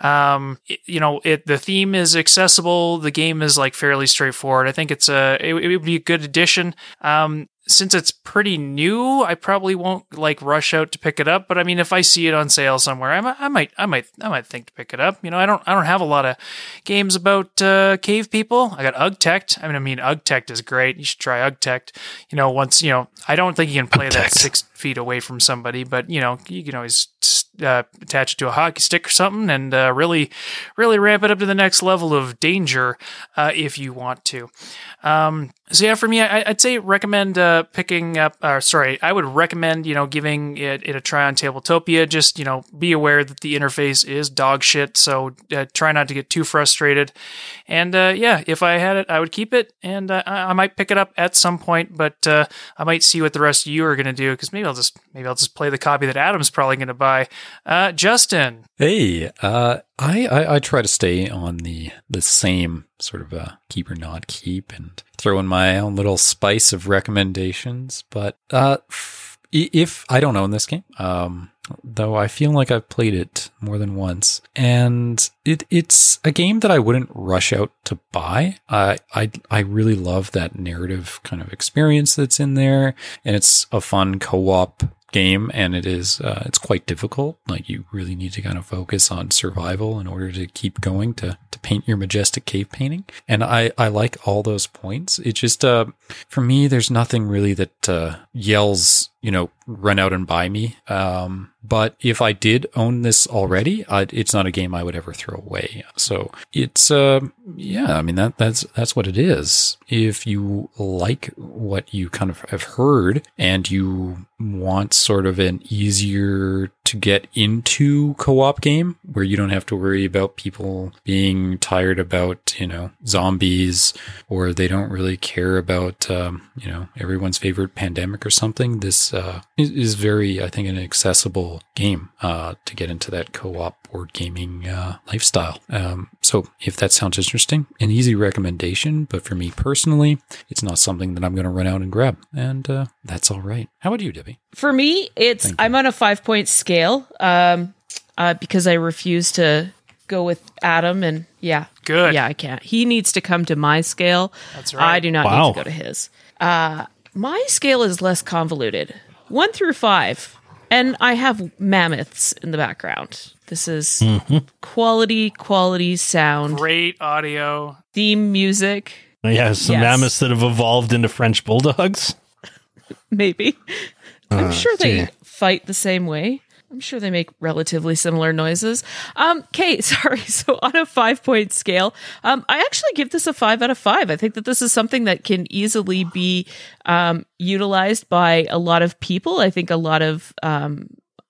Um, it- you know, it the theme is accessible. The game is like fairly straightforward. I think it's a it, it would be a good addition. Um, since it's pretty new, I probably won't like rush out to pick it up. But I mean, if I see it on sale somewhere, I might, I might, I might, I might think to pick it up. You know, I don't, I don't have a lot of games about uh, cave people. I got Ugg-Tect. I mean, I mean, Ugg-Tect is great. You should try Ugg-Tect. You know, once you know, I don't think you can play that six feet away from somebody, but you know, you can always uh, attach it to a hockey stick or something and uh, really, really ramp it up to the next level of danger uh, if you want to. Um, so yeah, for me, I, I'd say recommend uh, picking up. Or sorry, I would recommend you know giving it, it a try on Tabletopia. Just you know, be aware that the interface is dog shit. So uh, try not to get too frustrated. And uh, yeah, if I had it, I would keep it, and I, I might pick it up at some point. But I might see what the rest of you are going to do because maybe I'll just maybe I'll just play the copy that Adam's probably going to buy. Uh, Justin, Hey, uh, I, I I try to stay on the the same sort of uh, keep or not keep, and throw in my own little spice of recommendations. But uh, if I don't own this game, um, though I feel like I've played it more than once, and it it's a game that I wouldn't rush out to buy. I I I really love that narrative kind of experience that's in there, and it's a fun co-op game and it is uh, it's quite difficult. Like you really need to kind of focus on survival in order to keep going to to paint your majestic cave painting. And i i like all those points. It just uh for me there's nothing really that uh yells you know run out and buy me. Um but if i did own this already I, it's not a game i would ever throw away. So it's uh yeah i mean that that's that's what it is. If you like what you kind of have heard and you want sort of an easier to get into co-op game where you don't have to worry about people being tired about you know zombies or they don't really care about um, you know everyone's favorite pandemic or something this uh, is, is very i think an accessible game uh, to get into that co-op board gaming uh, lifestyle um, so if that sounds interesting an easy recommendation but for me personally it's not something that i'm going to run out and grab and uh, that's all right how about you debbie For me, it's Thank. I'm on a five point scale um, uh, because I refuse to go with Adam, and yeah, Good. Yeah, I can't. He needs to come to my scale. That's right. I do not Wow. need to go to his. Uh, my scale is less convoluted, one through five, and I have mammoths in the background. This is mm-hmm. quality, quality sound, great audio. theme music, oh, Yeah, some Yes. mammoths that have evolved into French bulldogs. <laughs> maybe. I'm uh, sure they gee. fight the same way. I'm sure they make relatively similar noises. Um, okay, <laughs> sorry. So on a five point scale, um, I actually give this a five out of five. I think that this is something that can easily be um, utilized by a lot of people. I think a lot of um,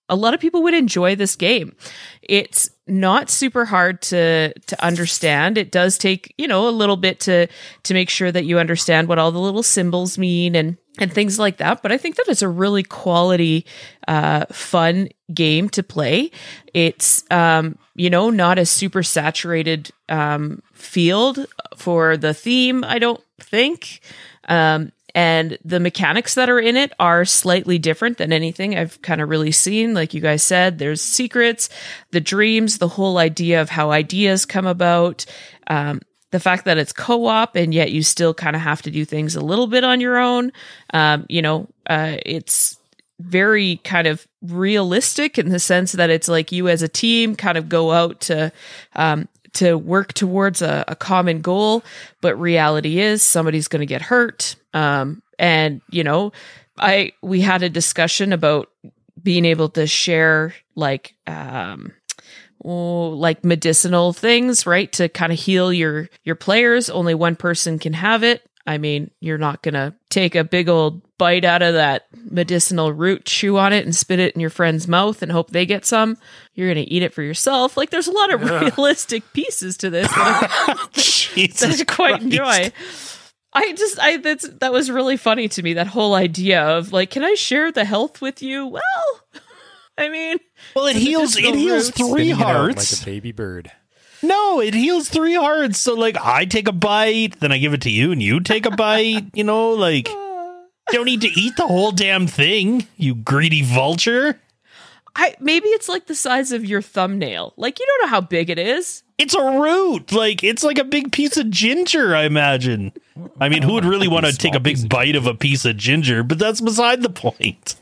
a lot of people would enjoy this game. It's not super hard to to understand. It does take, you know, a little bit to to make sure that you understand what all the little symbols mean and and things like that, but I think that it's a really quality uh fun game to play. It's um you know, not a super saturated um field for the theme, I don't think. Um and the mechanics that are in it are slightly different than anything I've kind of really seen. Like you guys said, there's secrets, the dreams, the whole idea of how ideas come about, um, the fact that it's co-op and yet you still kind of have to do things a little bit on your own. Um, you know, uh, it's very kind of realistic in the sense that it's like you as a team kind of go out to um, to work towards a, a common goal but reality is somebody's going to get hurt um, and you know i we had a discussion about being able to share like um oh, like medicinal things right to kind of heal your your players only one person can have it I mean, you're not going to take a big old bite out of that medicinal root, chew on it, and spit it in your friend's mouth and hope they get some. You're going to eat it for yourself. Like, there's a lot of <laughs> realistic pieces to this that that I quite Christ. enjoy. I just, I that's that was really funny to me. That whole idea of like, can I share the health with you? Well, <laughs> I mean, Well, it heals. It medicinal heals three Spinning it out hearts. like a baby bird. No, it heals three hearts. So like I take a bite, then I give it to you, and you take a bite. You know, like you <laughs> don't need to eat the whole damn thing, you greedy vulture. I maybe it's like the size of your thumbnail. Like you don't know how big it is. It's a root. Like it's like a big piece of ginger, I imagine. I mean, who would really want to take a big bite of a piece of ginger? But that's beside the point.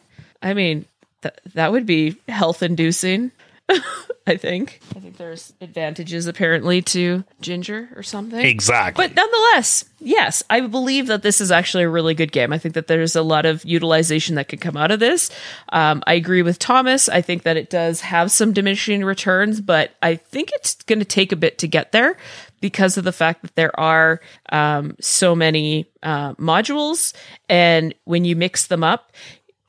I mean, th- that would be health inducing. <laughs> I think. I think there's advantages apparently to ginger or something. Exactly. But nonetheless, yes, I believe that this is actually a really good game. I think that there's a lot of utilization that can come out of this. Um, I agree with Thomas. I think that it does have some diminishing returns, but I think it's going to take a bit to get there because of the fact that there are um, so many uh, modules. And when you mix them up,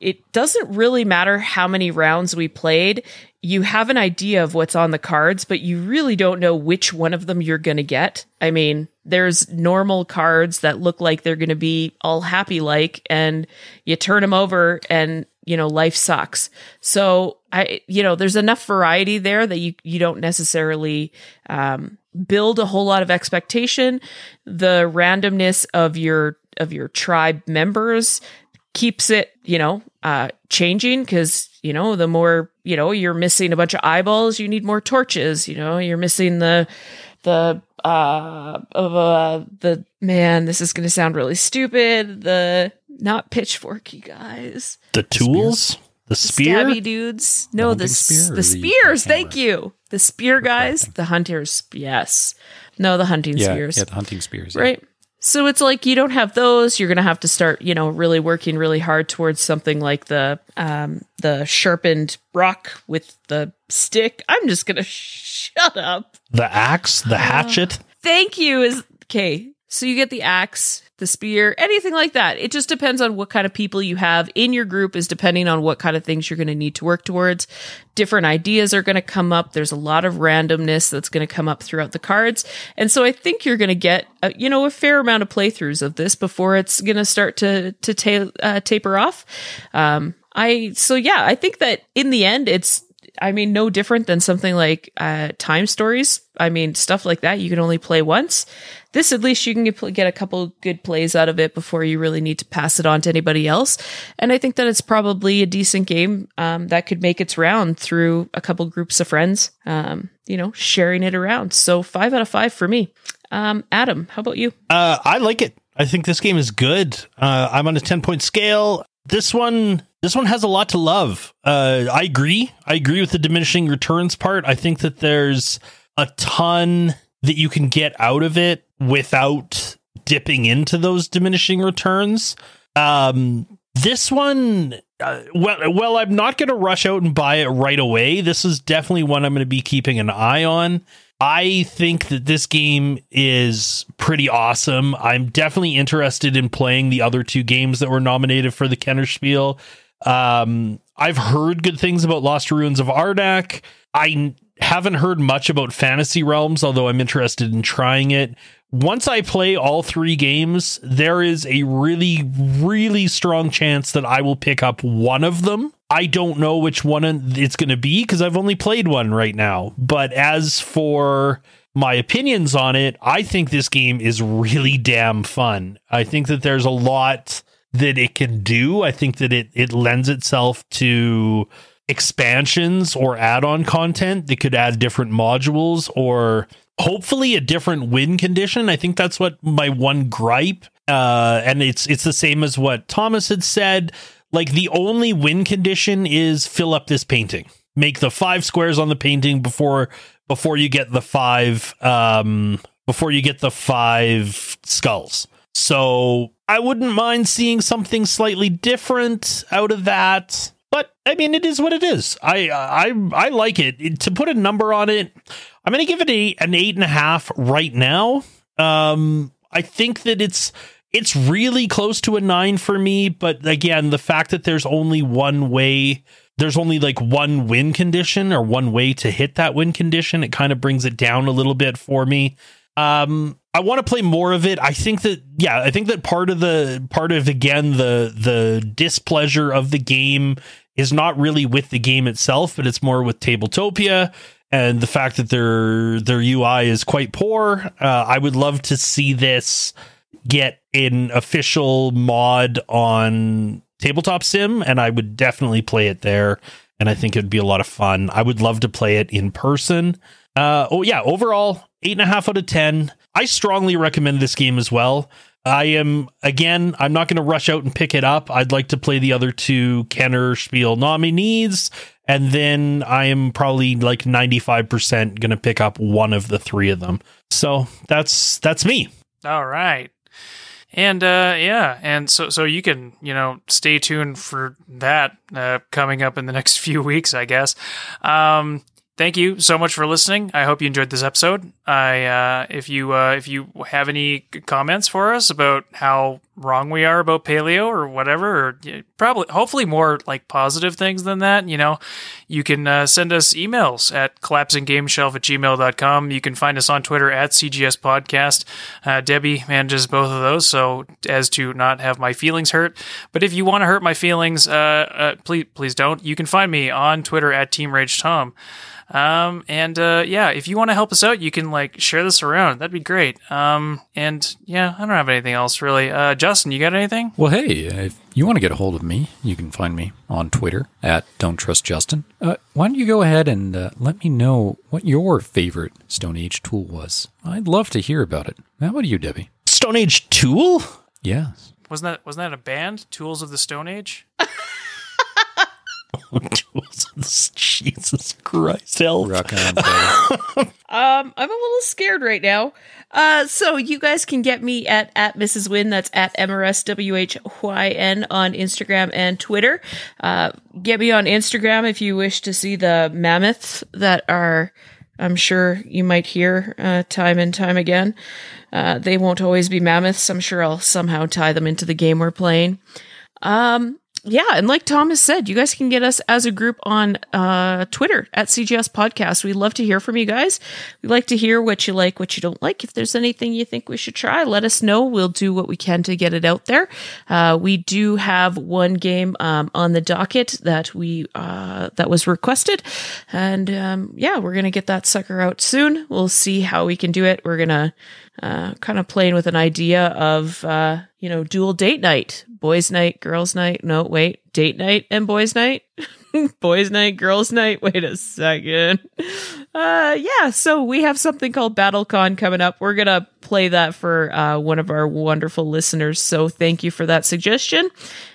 it doesn't really matter how many rounds we played. You have an idea of what's on the cards, but you really don't know which one of them you're going to get. I mean, there's normal cards that look like they're going to be all happy like, and you turn them over and, you know, life sucks. So I, you know, there's enough variety there that you, you don't necessarily, um, build a whole lot of expectation. The randomness of your, of your tribe members keeps it, you know, uh, changing because, you know, the more, you know, you're missing a bunch of eyeballs, you need more torches, you know, you're missing the, the, uh, of, uh, the, man, this is going to sound really stupid. The, not pitchforky guys. the tools, the spear. Stabby dudes. No, the, hunting spear or the the spears. Thank you. The spear guys, the hunters. Yes. No, the hunting Yeah, spears yeah, the hunting spears. yeah. So it's like you don't have those. You're going to have to start you know really working really hard towards something like the um the sharpened rock with the stick. I'm just going <laughs> to shut up. The axe, the hatchet. thank you is okay so you get the axe the spear anything like that. It just depends on what kind of people you have in your group is depending on what kind of things you're going to need to work towards. Different ideas are going to come up. There's a lot of randomness that's going to come up throughout the cards. And so i think you're going to get a, you know a fair amount of playthroughs of this before it's going to start to to ta- uh, taper off. Um i so yeah i think that in the end it's I mean, no different than something like uh, time stories. I mean, stuff like that you can only play once. This, at least, you can get, a couple good plays out of it before you really need to pass it on to anybody else. And I think that it's probably a decent game um, that could make its round through a couple groups of friends, um, you know, sharing it around. So, five out of five for me. Um, Adam, how about you? Uh, I like it. I think this game is good. Uh, I'm on a 10 point scale. This one, this one has a lot to love. Uh, I agree. I agree with the diminishing returns part. I think that there's a ton that you can get out of it without dipping into those diminishing returns. Um, this one, uh, well, well, I'm not going to rush out and buy it right away. This is definitely one I'm going to be keeping an eye on. I think that this game is pretty awesome. I'm definitely interested in playing the other two games that were nominated for the Kennerspiel. Um, I've heard good things about Lost Ruins of Arnak. I haven't heard much about Fantasy Realms, although I'm interested in trying it. Once I play all three games, there is a really, really strong chance that I will pick up one of them. I don't know which one it's going to be because I've only played one right now. But as for my opinions on it, I think this game is really damn fun. I think that there's a lot that it can do. I think that it it lends itself to expansions or add-on content that could add different modules or hopefully a different win condition. I think that's what my one gripe uh and it's it's the same as what Thomas had said. Like the only win condition is fill up this painting. Make the five squares on the painting before before you get the five um before you get the five skulls. So I wouldn't mind seeing something slightly different out of that. But I mean, it is what it is. I I I like it. It- to put a number on it, I'm going to give it a an eight and a half right now. Um, I think that it's it's really close to a nine for me. But again, the fact that there's only one way, there's only like one win condition or one way to hit that win condition, it kind of brings it down a little bit for me. Um, I want to play more of it. I think that yeah, I think that part of the part of again the the displeasure of the game is not really with the game itself, but it's more with Tabletopia and the fact that their their UI is quite poor. Uh, I would love to see this get an official mod on Tabletop Sim, and I would definitely play it there. And I think it'd be a lot of fun. I would love to play it in person. Uh, oh yeah, overall eight and a half out of ten. I strongly recommend this game as well. I am again. I'm not going to rush out and pick it up. I'd like to play the other two Kennerspiel nominees, and then I am probably like 95 percent going to pick up one of the three of them. So that's that's me. All right. And uh, yeah, and so so you can you know stay tuned for that uh, coming up in the <laughs> next few weeks, I guess. Um, thank you so much for listening. I hope you enjoyed this episode. I uh, if you uh, if you have any comments for us about how wrong we are about paleo or whatever, or probably hopefully more like positive things than that, you know, you can uh, send us emails at collapsinggameshelf at gmail.com. You can find us on Twitter at CGS Podcast. Uh, Debbie manages both of those, so as to not have my feelings hurt. But if you want to hurt my feelings, uh, uh, please please don't. You can find me on Twitter at Team Rage Tom. Um, and uh, yeah, if you want to help us out, you can like share this around. That'd be great. Um, and yeah, I don't have anything else really. Uh, you got anything? Well, hey, if you want to get a hold of me, you can find me on Twitter at Don't Trust Justin. Uh, why don't you go ahead and uh, let me know what your favorite Stone Age tool was? I'd love to hear about it. Now, what do you, Debbie? Stone Age tool? Yes. Wasn't that wasn't that a band? Tools of the Stone Age. <laughs> <laughs> Jesus Christ, help. Rock on. <laughs> Um, I'm a little scared right now. Uh, so you guys can get me at at Mrs. Win. That's at MRSWHYN on Instagram and Twitter. Uh, get me on Instagram if you wish to see the mammoths that are. I'm sure you might hear uh, time and time again. Uh, they won't always be mammoths. I'm sure I'll somehow tie them into the game we're playing. Um, yeah, and like Thomas said, you guys can get us as a group on uh, Twitter at CGS Podcast. We'd love to hear from you guys. We'd like to hear what you like, what you don't like. If there's anything you think we should try, let us know. We'll do what we can to get it out there. Uh, we do have one game um, on the docket that we uh, that was requested, and um, yeah, we're gonna get that sucker out soon. We'll see how we can do it. We're gonna uh, kind of playing with an idea of uh, you know dual date night boys night girls night. No wait date night and boys night? <laughs> Boys night girls night? Wait a second. Uh yeah so we have something called battlecon coming up. We're gonna play that for uh, one of our wonderful listeners. So thank you for that suggestion.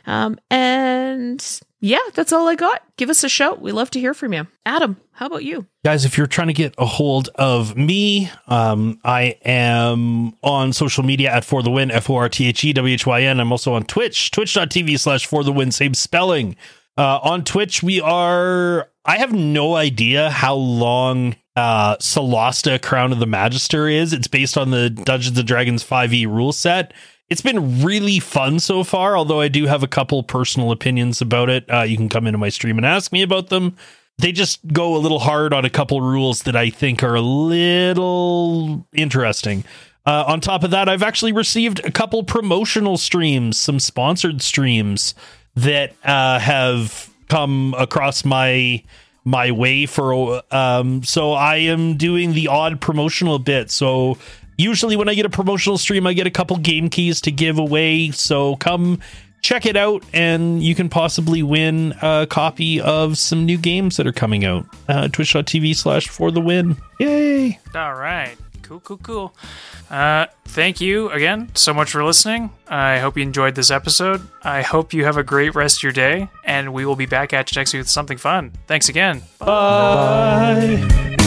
Um and yeah that's all i got give us a shout we love to hear from you adam how about you Guys, if you're trying to get a hold of me, um, I am on social media at For the Win, F O R T H E W H Y N. I'm also on Twitch, twitch.tv slash For the Win, same spelling. Uh, on Twitch, we are, I have no idea how long uh, Solasta Crown of the Magister is. It's based on the Dungeons and Dragons 5e rule set. It's been really fun so far, although I do have a couple personal opinions about it. Uh, you can come into my stream and ask me about them they just go a little hard on a couple rules that I think are a little interesting. Uh, on top of that, I've actually received a couple promotional streams, some sponsored streams that uh, have come across my my way for um so I am doing the odd promotional bit. So usually when I get a promotional stream I get a couple game keys to give away. So come check it out and you can possibly win a copy of some new games that are coming out uh, twitch.tv slash for the win yay All right. Cool, cool, cool. Uh, thank you again so much for listening. I hope you enjoyed this episode. I hope you have a great rest of your day, and we will be back at you next week with something fun. Thanks again. bye